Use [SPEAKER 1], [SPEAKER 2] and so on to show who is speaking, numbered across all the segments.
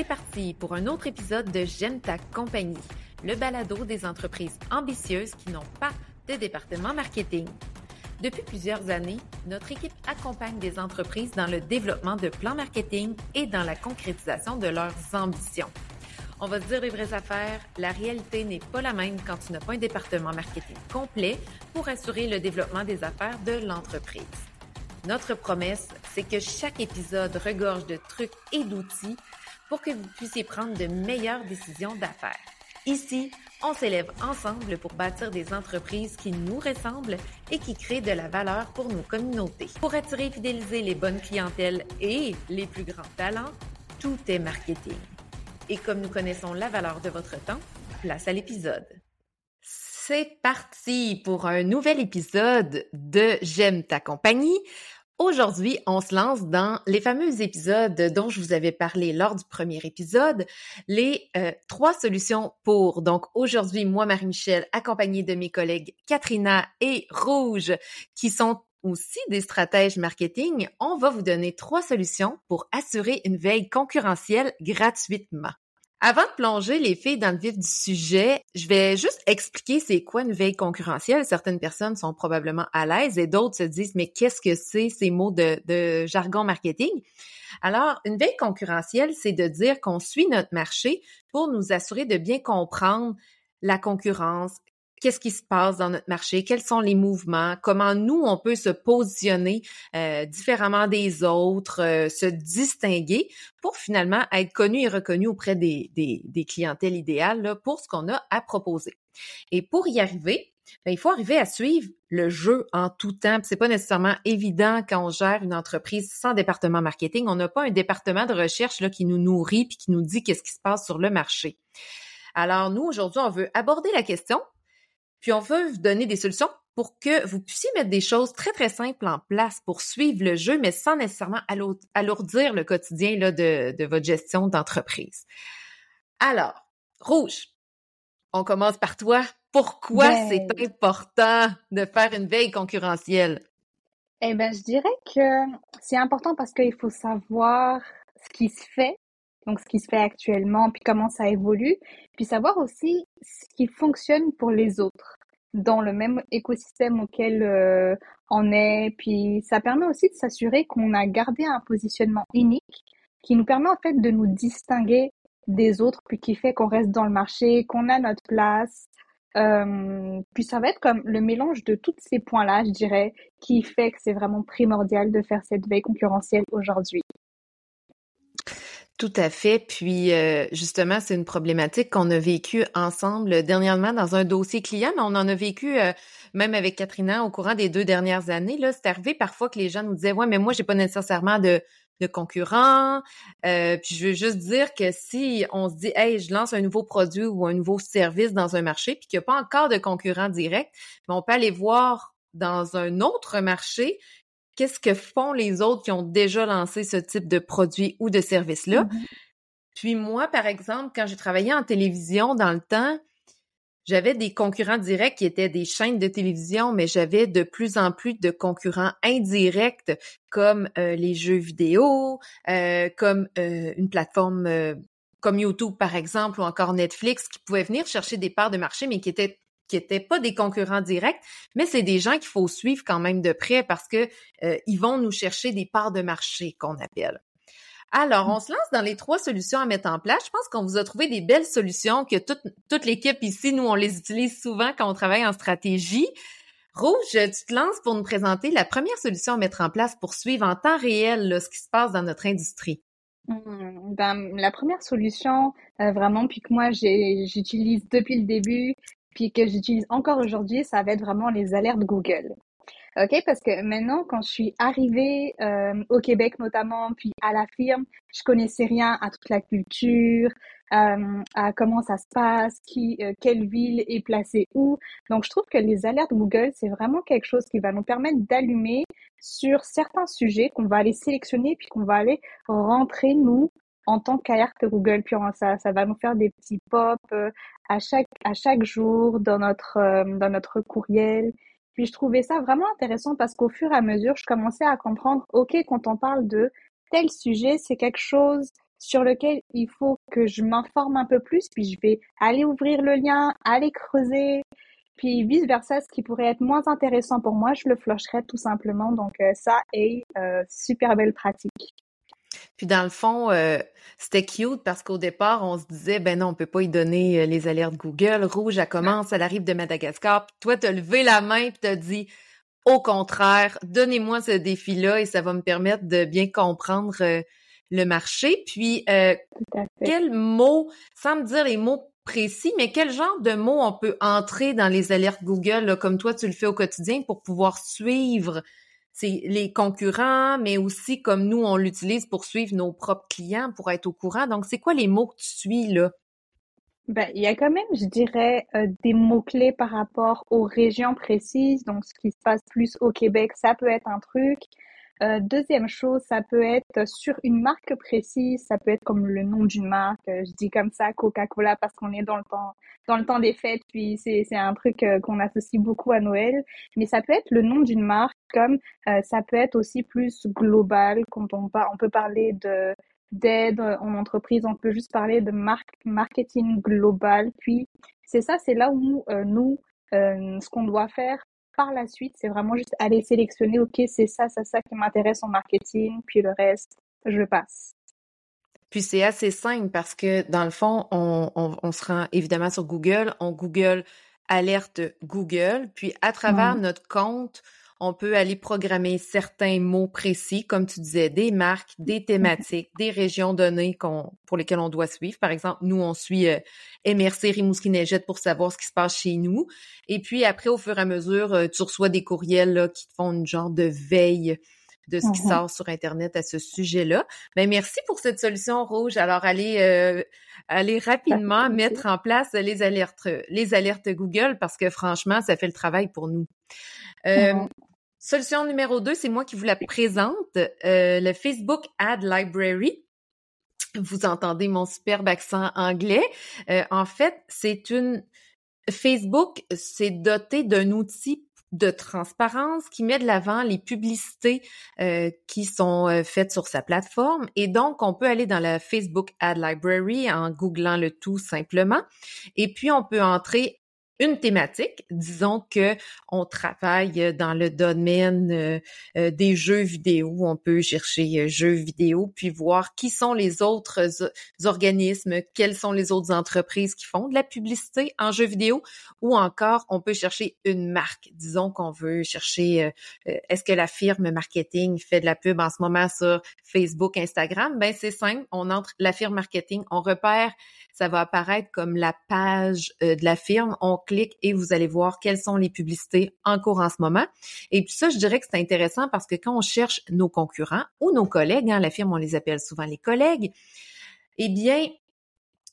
[SPEAKER 1] c'est parti pour un autre épisode de J'aime ta compagnie, le balado des entreprises ambitieuses qui n'ont pas de département marketing. Depuis plusieurs années, notre équipe accompagne des entreprises dans le développement de plans marketing et dans la concrétisation de leurs ambitions. On va se dire les vraies affaires, la réalité n'est pas la même quand tu n'as pas un département marketing complet pour assurer le développement des affaires de l'entreprise. Notre promesse, c'est que chaque épisode regorge de trucs et d'outils pour que vous puissiez prendre de meilleures décisions d'affaires. Ici, on s'élève ensemble pour bâtir des entreprises qui nous ressemblent et qui créent de la valeur pour nos communautés. Pour attirer et fidéliser les bonnes clientèles et les plus grands talents, tout est marketing. Et comme nous connaissons la valeur de votre temps, place à l'épisode. C'est parti pour un nouvel épisode de J'aime ta compagnie. Aujourd'hui, on se lance dans les fameux épisodes dont je vous avais parlé lors du premier épisode, les euh, trois solutions pour. Donc aujourd'hui, moi, Marie-Michel, accompagnée de mes collègues Katrina et Rouge, qui sont aussi des stratèges marketing, on va vous donner trois solutions pour assurer une veille concurrentielle gratuitement. Avant de plonger les filles dans le vif du sujet, je vais juste expliquer c'est quoi une veille concurrentielle. Certaines personnes sont probablement à l'aise et d'autres se disent mais qu'est-ce que c'est ces mots de, de jargon marketing? Alors, une veille concurrentielle, c'est de dire qu'on suit notre marché pour nous assurer de bien comprendre la concurrence, qu'est-ce qui se passe dans notre marché, quels sont les mouvements, comment nous, on peut se positionner euh, différemment des autres, euh, se distinguer pour finalement être connu et reconnu auprès des, des, des clientèles idéales là, pour ce qu'on a à proposer. Et pour y arriver, ben, il faut arriver à suivre le jeu en tout temps. C'est pas nécessairement évident quand on gère une entreprise sans département marketing. On n'a pas un département de recherche là, qui nous nourrit puis qui nous dit qu'est-ce qui se passe sur le marché. Alors nous, aujourd'hui, on veut aborder la question puis on veut vous donner des solutions pour que vous puissiez mettre des choses très, très simples en place pour suivre le jeu, mais sans nécessairement alourdir le quotidien là, de, de votre gestion d'entreprise. Alors, Rouge, on commence par toi. Pourquoi
[SPEAKER 2] Ben-
[SPEAKER 1] c'est important de faire une veille concurrentielle?
[SPEAKER 2] Eh ben, je dirais que c'est important parce qu'il faut savoir ce qui se fait, donc ce qui se fait actuellement, puis comment ça évolue, puis savoir aussi ce qui fonctionne pour les autres dans le même écosystème auquel euh, on est. Puis ça permet aussi de s'assurer qu'on a gardé un positionnement unique qui nous permet en fait de nous distinguer des autres, puis qui fait qu'on reste dans le marché, qu'on a notre place. Euh, puis ça va être comme le mélange de tous ces points-là, je dirais, qui fait que c'est vraiment primordial de faire cette veille concurrentielle aujourd'hui.
[SPEAKER 1] Tout à fait. Puis euh, justement, c'est une problématique qu'on a vécue ensemble dernièrement dans un dossier client, mais on en a vécu euh, même avec Katrina au courant des deux dernières années. Là, c'est arrivé parfois que les gens nous disaient Ouais, mais moi, j'ai pas nécessairement de, de concurrents. Euh, puis je veux juste dire que si on se dit Hey, je lance un nouveau produit ou un nouveau service dans un marché, puis qu'il n'y a pas encore de concurrent direct, mais on peut aller voir dans un autre marché qu'est-ce que font les autres qui ont déjà lancé ce type de produit ou de service-là?
[SPEAKER 2] Mhm.
[SPEAKER 1] Puis moi, par exemple, quand j'ai travaillé en télévision dans le temps, j'avais des concurrents directs qui étaient des chaînes de télévision, mais j'avais de plus en plus de concurrents indirects comme euh, les jeux vidéo, euh, comme euh, une plateforme comme YouTube par exemple ou encore Netflix qui pouvaient venir chercher des parts de marché, mais qui étaient qui étaient pas des concurrents directs, mais c'est des gens qu'il faut suivre quand même de près parce que euh, ils vont nous chercher des parts de marché qu'on appelle. Alors, on se lance dans les trois solutions à mettre en place. Je pense qu'on vous a trouvé des belles solutions que toute, toute l'équipe ici, nous, on les utilise souvent quand on travaille en stratégie. Rouge, tu te lances pour nous présenter la première solution à mettre en place pour suivre en temps réel là, ce qui se passe dans notre industrie.
[SPEAKER 2] Hmm, Ben, la première solution, euh, vraiment, puis que moi j'utilise depuis le début, puis que j'utilise encore aujourd'hui, ça va être vraiment les alertes Google. OK? Parce que maintenant, quand je suis arrivée euh, au Québec notamment, puis à la firme, je connaissais rien à toute la culture, euh, à comment ça se passe, qui, euh, quelle ville est placée où. Donc, je trouve que les alertes Google, c'est vraiment quelque chose qui va nous permettre d'allumer sur certains sujets qu'on va aller sélectionner, puis qu'on va aller rentrer, nous, en tant qu'alerte Google. Puis on- ça, ça va nous faire des petits pop euh, à chaque, à chaque jour dans notre, euh, dans notre courriel. Puis je trouvais ça vraiment intéressant parce qu'au fur et à mesure, je commençais à comprendre, OK, quand on parle de tel sujet, c'est quelque chose sur lequel il faut que je m'informe un peu plus, puis je vais aller ouvrir le lien, aller creuser, puis vice versa, ce qui pourrait être moins intéressant pour moi, je le flusherai tout simplement. Donc euh, ça est super belle pratique.
[SPEAKER 1] Puis dans le fond, euh, c'était cute parce qu'au départ, on se disait, ben non, on peut pas y donner les alertes Google. Rouge, elle commence, elle arrive de Madagascar. Puis toi, t'as levé la main puis t'as dit, au contraire, donnez-moi ce défi-là et ça va me permettre de bien comprendre le marché. Puis, euh, quels mots, sans me dire les mots précis, mais quel genre de mots on peut entrer dans les alertes Google, comme toi tu le fais au quotidien, pour pouvoir suivre les concurrents, mais aussi comme nous, on l'utilise pour suivre nos propres clients, pour être au courant. Donc, c'est quoi les mots que tu suis là?
[SPEAKER 2] Ben, il y a quand même, je dirais, euh, des mots-clés par rapport aux régions précises. Donc, ce qui se passe plus au Québec, ça peut être un truc. Euh, deuxième chose, ça peut être sur une marque précise, ça peut être comme le nom d'une marque. Euh, je dis comme ça Coca-Cola parce qu'on est dans le temps dans le temps des fêtes, puis c'est c'est un truc euh, qu'on associe beaucoup à Noël. Mais ça peut être le nom d'une marque, comme ça peut être aussi plus global quand on on peut parler de d'aide en entreprise, on peut juste parler de marque marketing global. Puis c'est ça, c'est là où nous ce qu'on doit faire par la suite, c'est vraiment juste aller sélectionner, OK, c'est ça, c'est ça qui m'intéresse en marketing, puis le reste, je passe.
[SPEAKER 1] Puis c'est assez simple parce que dans le fond, on, on, se rend évidemment sur Google, on Google alerte Google, puis à travers notre compte, on peut aller programmer certains mots précis, comme tu disais, des marques, des thématiques, des régions données pour lesquelles on doit suivre. Par exemple, nous, on suit euh, MRC Rimouski Neigette pour savoir ce qui se passe chez nous. Et puis après, au fur et à mesure, euh, tu reçois des courriels là, qui te font une genre de veille de ce qui mm-hmm. sort sur Internet à ce sujet-là. Mais ben, merci pour cette solution rouge. Alors, allez, euh, allez rapidement mettre en place les alertes, les alertes Google parce que franchement, ça fait le travail pour nous. Euh, mm-hmm. Solution numéro deux, c'est moi qui vous la présente, euh, le Facebook Ad Library. Vous entendez mon superbe accent anglais. Euh, en fait, c'est une Facebook, c'est doté d'un outil de transparence qui met de l'avant les publicités euh, qui sont faites sur sa plateforme. Et donc, on peut aller dans la Facebook Ad Library en googlant le tout simplement. Et puis, on peut entrer une thématique. Disons que on travaille dans le domaine euh, euh, des jeux vidéo. On peut chercher euh, jeux vidéo puis voir qui sont les autres organismes, quelles sont les autres entreprises qui font de la publicité en jeux vidéo ou encore on peut chercher une marque. Disons qu'on veut chercher est-ce que la firme marketing fait de la pub en ce moment sur Facebook, Instagram? Ben c'est simple, on entre la firme marketing, on repère, ça va apparaître comme la page de la firme, et vous allez voir quelles sont les publicités en cours en ce moment. Et puis ça, je dirais que c'est intéressant parce que quand on cherche nos concurrents ou nos collègues, hein, la firme, on les appelle souvent les collègues, eh bien,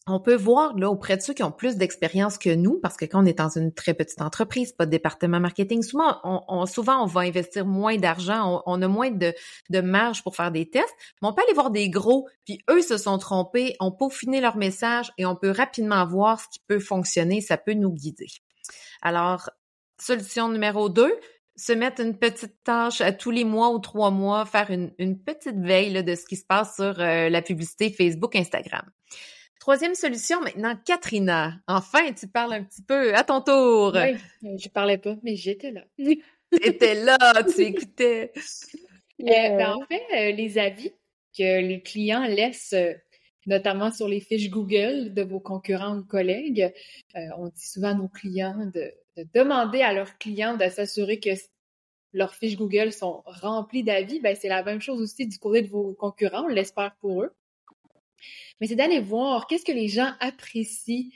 [SPEAKER 1] on peut voir là auprès de ceux qui ont plus d'expérience que nous, parce que quand on est dans une très petite entreprise, pas de département marketing, souvent on, souvent on va investir moins d'argent, on, a moins de, de marge pour faire des tests, mais on peut aller voir des gros, puis eux se sont trompés, ont peaufiné leur message et on peut rapidement voir ce qui peut fonctionner, ça peut nous guider. Alors, solution numéro deux, se mettre une petite tâche à tous les mois ou trois mois, faire une, petite veille de ce qui se passe sur euh, la publicité Facebook, Instagram. Troisième solution maintenant, Katrina. Enfin, tu parles un petit peu à ton tour.
[SPEAKER 3] Oui, je parlais pas, mais j'étais là.
[SPEAKER 1] étais là, tu écoutais.
[SPEAKER 3] Euh, ben, en fait, euh, les avis que les clients laissent, euh, notamment sur les fiches Google de vos concurrents ou collègues, on dit souvent à nos clients de, demander à leurs clients de s'assurer que leurs fiches Google sont remplies d'avis. Ben, c'est la même chose aussi du côté de vos concurrents, on l'espère pour eux mais c'est d'aller voir qu'est-ce que les gens apprécient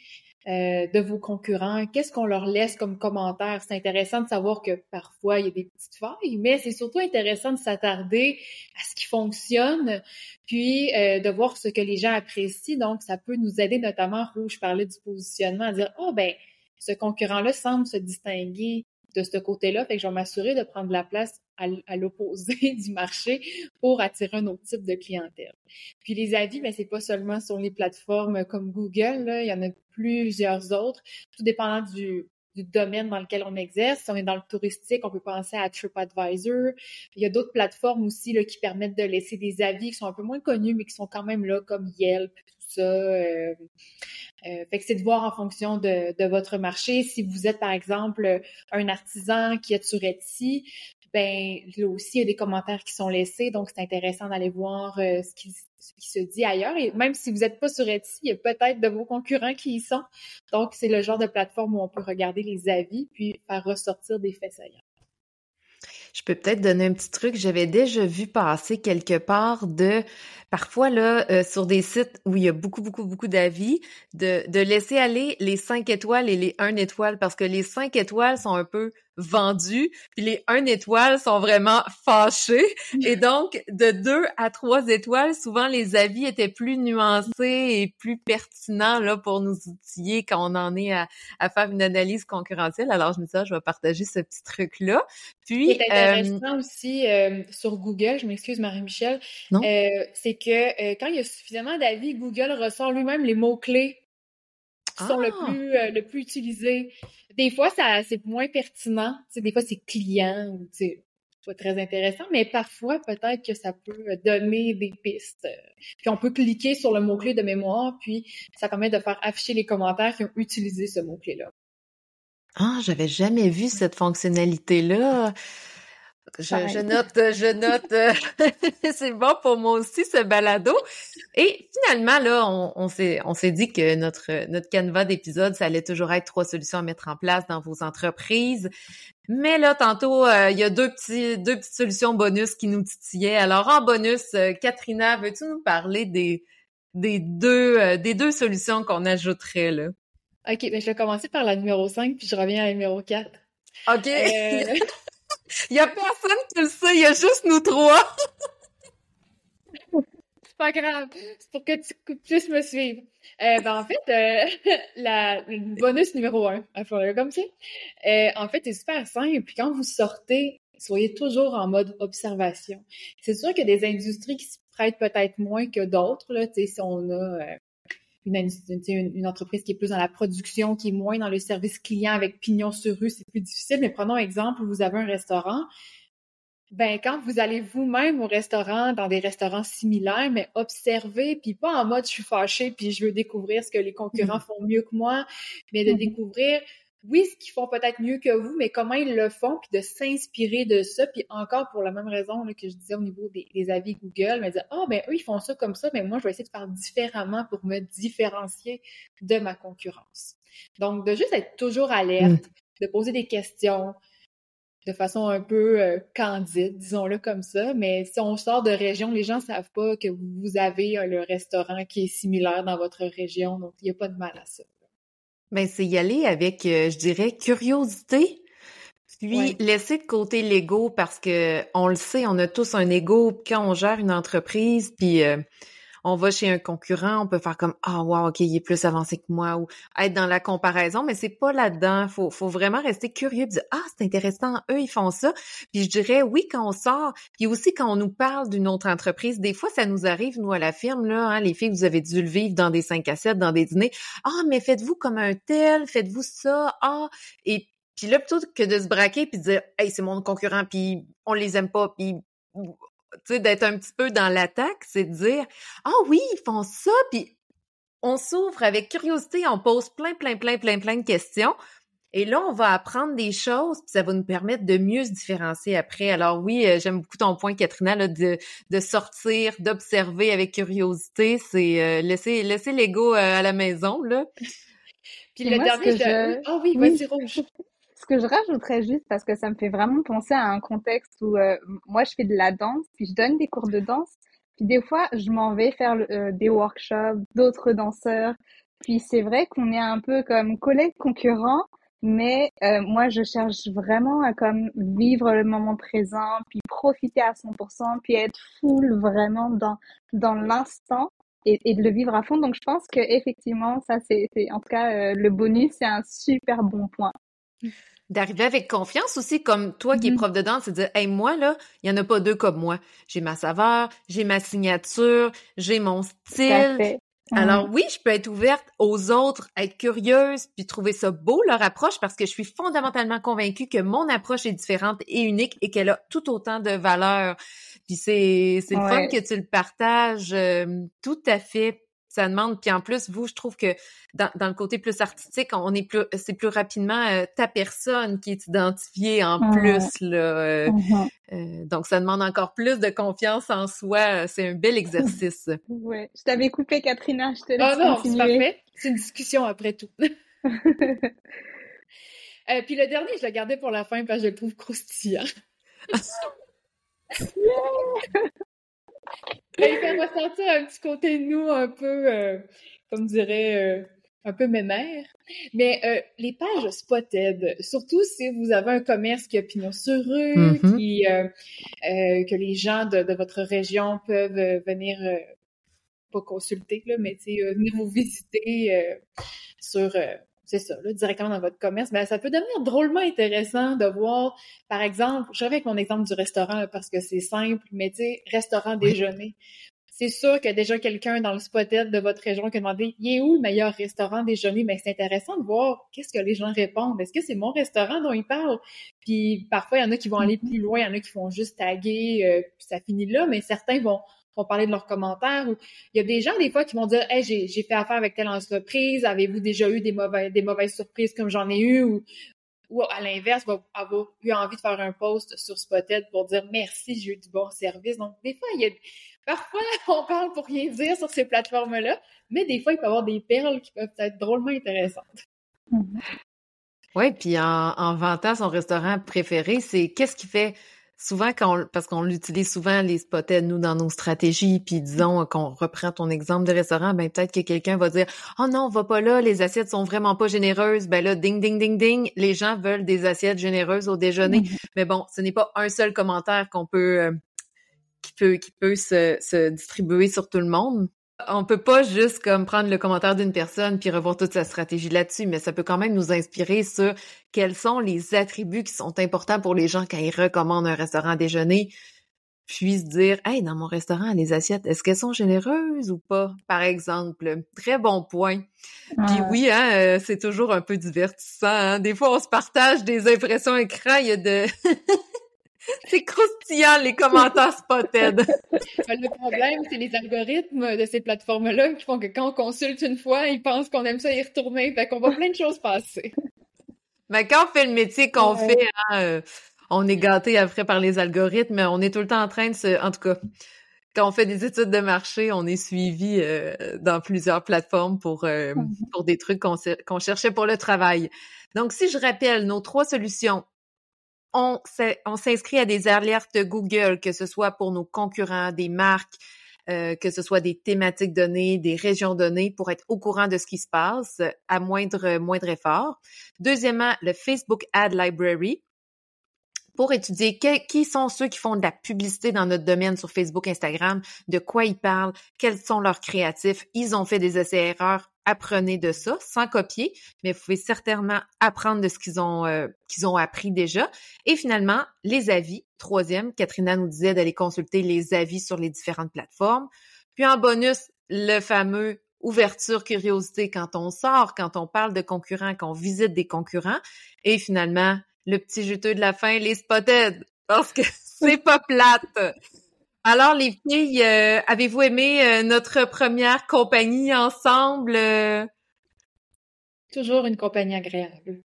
[SPEAKER 3] euh, de vos concurrents, qu'est-ce qu'on leur laisse comme commentaire. C'est intéressant de savoir que parfois il y a des petites failles, mais c'est surtout intéressant de s'attarder à ce qui fonctionne, puis euh, de voir ce que les gens apprécient. Donc, ça peut nous aider notamment, Rouge parlait du positionnement, à dire, oh ben, ce concurrent-là semble se distinguer de ce côté-là, fait que je vais m'assurer de prendre la place à, l'opposé du marché pour attirer un autre type de clientèle. Puis les avis, ben c'est pas seulement sur les plateformes comme Google, il y en a plusieurs autres, tout dépendant du domaine dans lequel on exerce. Si on est dans le touristique, on peut penser à TripAdvisor. Il y a d'autres plateformes aussi qui permettent de laisser des avis qui sont un peu moins connus, mais qui sont quand même là, comme Yelp, tout ça. Euh, euh, c'est de voir en fonction de, de, votre marché. Si vous êtes, par exemple, un artisan qui est sur Etsy, ben là aussi, il y a des commentaires qui sont laissés, donc c'est intéressant d'aller voir euh, ce, qui, ce, qui, se dit ailleurs. Et même si vous n'êtes pas sur Etsy, il y a peut-être de vos concurrents qui y sont. Donc, c'est le genre de plateforme où on peut regarder les avis puis faire ressortir des faits saillants.
[SPEAKER 1] Je peux peut-être donner un petit truc. J'avais déjà vu passer quelque part de, parfois là, euh, sur des sites où il y a beaucoup, beaucoup, beaucoup d'avis, de, de laisser aller les cinq étoiles et les un étoile parce que les cinq étoiles sont un peu vendus, puis les 1 étoile sont vraiment fâchés. Et donc, de 2 à 3 étoiles, souvent les avis étaient plus nuancés et plus pertinents là pour nous outiller quand on en est à, faire une analyse concurrentielle. Alors, je me dis, ça, ah, je vais partager ce petit truc-là.
[SPEAKER 3] Puis, c'est intéressant euh, aussi euh, sur Google, je m'excuse Marie-Michel, euh, c'est que quand il y a suffisamment d'avis, Google ressort lui-même les mots-clés qui sont le ah! plus le plus utilisés des fois, ça, c'est moins pertinent. des fois, c'est client ou c'est pas très intéressant, mais parfois, peut-être que ça peut donner des pistes. Puis on peut cliquer sur le mot-clé de mémoire, puis ça permet de faire afficher les commentaires qui ont utilisé ce mot-clé-là.
[SPEAKER 1] Ah, j'avais jamais vu cette fonctionnalité-là. Je, note, je note, euh, c'est bon pour moi aussi ce balado. Et finalement là, on, on s'est, on s'est dit que notre notre canevas d'épisodes, ça allait toujours être trois solutions à mettre en place dans vos entreprises. Mais là, tantôt, euh, il y a deux petits, deux petites solutions bonus qui nous titillaient. Alors en bonus, euh, Katrina, veux-tu nous parler des des deux des deux solutions qu'on ajouterait là?
[SPEAKER 3] Ok, ben je vais commencer par la numéro 5, puis je reviens à la numéro 4.
[SPEAKER 1] OK. Il y a personne qui le sait, il y a juste nous trois.
[SPEAKER 3] c'est pas grave, c'est pour que tu puisses me suivre. Euh, ben, en fait, euh, la, le bonus numéro un, comme ça. Euh, en fait, c'est super simple. Puis quand vous sortez, soyez toujours en mode observation. C'est sûr qu'il y a des industries qui se prêtent peut-être moins que d'autres. Si on a une, une, entreprise qui est plus dans la production, qui est moins dans le service client avec pignon sur rue, c'est plus difficile. Mais prenons exemple, vous avez un restaurant. Ben, quand vous allez vous-même au restaurant, dans des restaurants similaires, mais observez, puis pas en mode je suis fâché, puis je veux découvrir ce que les concurrents mm-hmm. font mieux que moi, mais de mm-hmm. découvrir oui, ce qu'ils font peut-être mieux que vous, mais comment ils le font, puis de s'inspirer de ça, puis encore pour la même raison là, que je disais au niveau des, avis Google, me dire ah ben eux ils font ça comme ça, mais moi je vais essayer de faire différemment pour me différencier de ma concurrence. Donc de juste être toujours alerte, mm. de poser des questions de façon un peu euh, candide, disons-le comme ça, mais si on sort de région, les gens savent pas que vous avez le restaurant qui est similaire dans votre région, donc il n'y a pas de mal à ça.
[SPEAKER 1] Ben, c'est y aller avec, euh, je dirais, curiosité. Puis laisser de côté l'ego parce que on le sait, on a tous un ego quand on gère une entreprise. Puis euh, on va chez un concurrent, on peut faire comme ah wow ok il est plus avancé que moi ou être dans la comparaison, mais c'est pas là-dedans. Faut faut vraiment rester curieux, dire ah c'est intéressant, eux ils font ça. Puis je dirais oui quand on sort, puis aussi quand on nous parle d'une autre entreprise, des fois ça nous arrive nous à la firme là, hein, les filles vous avez dû le vivre dans des 5 à 7, dans des dîners. Ah mais faites-vous comme un tel, faites-vous ça, ah et puis là, plutôt que de se braquer puis de dire Hey, c'est mon concurrent, puis on les aime pas, puis tu sais, d'être un petit peu dans l'attaque, c'est de dire Ah oui, ils font ça, puis on s'ouvre avec curiosité, on pose plein, plein, plein, plein, plein de questions. Et là, on va apprendre des choses, puis ça va nous permettre de mieux se différencier après. Alors oui, euh, j'aime beaucoup ton point, Katrina, là, de, de sortir, d'observer avec curiosité. C'est euh, laisser, laisser l'ego euh, à la maison, là.
[SPEAKER 3] Puis le dernier, je... oh oui, vas-y, Rouge
[SPEAKER 2] ce que je rajouterais juste, parce que ça me fait vraiment penser à un contexte où euh, moi je fais de la danse, puis je donne des cours de danse, puis des fois je m'en vais faire euh, des workshops, d'autres danseurs, puis c'est vrai qu'on est un peu comme collègues concurrents, mais euh, moi je cherche vraiment à comme vivre le moment présent, puis profiter à 100%, puis être full vraiment dans dans l'instant. Et, de le vivre à fond. Donc, je pense que effectivement, ça, c'est, en tout cas, le bonus, c'est un super bon point
[SPEAKER 1] d'arriver avec confiance aussi, comme toi qui es mm-hmm. prof de danse, c'est de dire, hey, moi, là, il n'y en a pas deux comme moi. J'ai ma saveur, j'ai ma signature, j'ai mon style. Alors oui, je peux être ouverte aux autres, être curieuse, puis trouver ça beau, leur approche, parce que je suis fondamentalement convaincue que mon approche est différente et unique et qu'elle a tout autant de valeur. Puis c'est, c'est le fun que tu le partages euh, tout à fait ça demande. Puis en plus, vous, je trouve que dans, dans le côté plus artistique, on est plus, c'est plus rapidement euh, ta personne qui est identifiée en plus là. Euh, mm-hmm. euh, donc ça demande encore plus de confiance en soi. C'est un bel exercice.
[SPEAKER 2] ouais. Je t'avais coupé, Katrina. Je te laisse
[SPEAKER 3] oh non, c'est parfait. C'est une discussion après tout. puis le dernier, je l'ai gardé pour la fin parce que je le trouve croustillant. il fait ressentir un petit côté de nous un peu, euh, comme dirait, euh, un peu mémère. Mais euh, les pages spotted, surtout si vous avez un commerce qui a pignon sur rue, mm-hmm. qui, que les gens de, de, votre région peuvent venir, pas consulter, là, mais venir vous visiter sur c'est ça, là, directement dans votre commerce, ben, ça peut devenir drôlement intéressant de voir, par exemple, je reviens avec mon exemple du restaurant parce que c'est simple, mais tu sais, restaurant déjeuner. C'est sûr qu'il y a déjà quelqu'un dans le spotted de votre région qui a demandé il est où le meilleur restaurant déjeuner? Mais c'est intéressant de voir qu'est-ce que les gens répondent. Est-ce que c'est mon restaurant dont ils parlent? Puis parfois, il y en a qui vont aller mm-hmm. plus loin, il y en a qui font juste taguer, euh, puis ça finit là, mais certains vont vont parler de leurs commentaires ou il y a des gens des fois qui vont dire hey j'ai fait affaire avec telle entreprise avez-vous déjà eu des mauvaises mauvaises surprises comme j'en ai eu? Ou à l'inverse avoir eu envie de faire un post sur Spotted pour dire merci j'ai eu du bon service. Donc des fois il y a parfois on parle pour rien dire sur ces plateformes là mais des fois il peut y avoir des perles qui peuvent être drôlement intéressantes.
[SPEAKER 1] Oui puis en, en vantant son restaurant préféré c'est qu'est-ce qui fait souvent quand parce qu'on l'utilise souvent les spotted nous dans nos stratégies puis disons qu'on reprend ton exemple de restaurant ben peut-être que quelqu'un va dire "Oh non, va pas là, les assiettes sont vraiment pas généreuses." Ben là ding ding ding ding, les gens veulent des assiettes généreuses au déjeuner. Mais bon, ce n'est pas un seul commentaire qu'on peut euh, qui peut qui peut se, se distribuer sur tout le monde. On peut pas juste comme prendre le commentaire d'une personne puis revoir toute sa stratégie là-dessus, mais ça peut quand même nous inspirer sur quels sont les attributs qui sont importants pour les gens quand ils recommandent un restaurant à déjeuner, puis se dire Hey, dans mon restaurant, les assiettes, est-ce qu'elles sont généreuses ou pas? Par exemple. Très bon point. Puis oui, hein, euh, c'est toujours un peu divertissant. Hein. Des fois, on se partage des impressions écran, il y a de C'est croustillant, les commentaires spotted.
[SPEAKER 3] le problème, c'est les algorithmes de ces plateformes-là qui font que quand on consulte une fois, ils pensent qu'on aime ça y retourner. Fait qu'on voit plein de choses passer.
[SPEAKER 1] Mais quand on fait le métier qu'on fait, hein, euh, on est gâté après par les algorithmes. On est tout le temps en train de se... En tout cas, quand on fait des études de marché, on est suivi euh, dans plusieurs plateformes pour, euh, pour des trucs qu'on cherchait pour le travail. Donc, si je rappelle nos trois solutions, on s'inscrit à des alertes Google, que ce soit pour nos concurrents, des marques, euh, que ce soit des thématiques données, des régions données, pour être au courant de ce qui se passe à moindre, moindre effort. Deuxièmement, le Facebook Ad Library pour étudier qui sont ceux qui font de la publicité dans notre domaine sur Facebook, Instagram, de quoi ils parlent, quels sont leurs créatifs. Ils ont fait des essais-erreurs apprenez de ça sans copier, mais vous pouvez certainement apprendre de ce qu'ils ont euh, qu'ils ont appris déjà. Et finalement, les avis. Troisième, Katrina nous disait d'aller consulter les avis sur les différentes plateformes. Puis en bonus, le fameux ouverture, curiosité quand on sort, quand on parle de concurrents, quand on visite des concurrents. Et finalement, le petit juteux de la fin, les spotted, parce que c'est pas plate. Alors, les filles, euh, avez-vous aimé euh, notre première compagnie ensemble?
[SPEAKER 3] Toujours une compagnie agréable.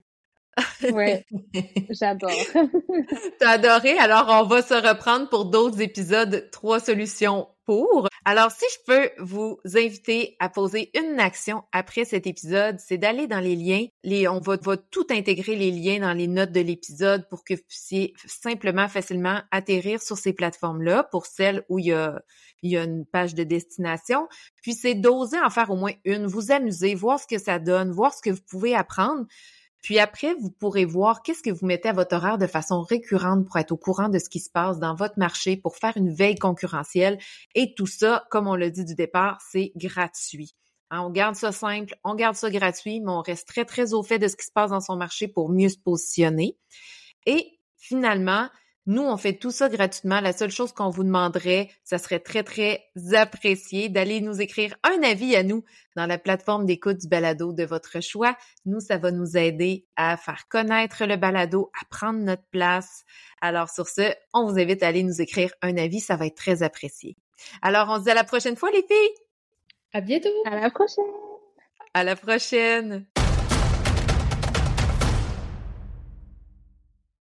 [SPEAKER 2] Ouais, j'adore.
[SPEAKER 1] T'as adoré? Alors, on va se reprendre pour d'autres épisodes, trois solutions pour. Alors, si je peux vous inviter à poser une action après cet épisode, c'est d'aller dans les liens. Les, on va, va, tout intégrer les liens dans les notes de l'épisode pour que vous puissiez simplement, facilement atterrir sur ces plateformes-là pour celles où il y a, il y a une page de destination. Puis c'est d'oser en faire au moins une, vous amuser, voir ce que ça donne, voir ce que vous pouvez apprendre. Puis après, vous pourrez voir qu'est-ce que vous mettez à votre horaire de façon récurrente pour être au courant de ce qui se passe dans votre marché, pour faire une veille concurrentielle. Et tout ça, comme on l'a dit du départ, c'est gratuit. Hein, on garde ça simple, on garde ça gratuit, mais on reste très, très au fait de ce qui se passe dans son marché pour mieux se positionner. Et finalement, Nous, on fait tout ça gratuitement. La seule chose qu'on vous demanderait, ça serait très, très apprécié d'aller nous écrire un avis à nous dans la plateforme d'écoute du balado de votre choix. Nous, ça va nous aider à faire connaître le balado, à prendre notre place. Alors, sur ce, on vous invite à aller nous écrire un avis. Ça va être très apprécié. Alors, on se dit à la prochaine fois, les filles!
[SPEAKER 3] À bientôt!
[SPEAKER 2] À la prochaine!
[SPEAKER 1] À la prochaine!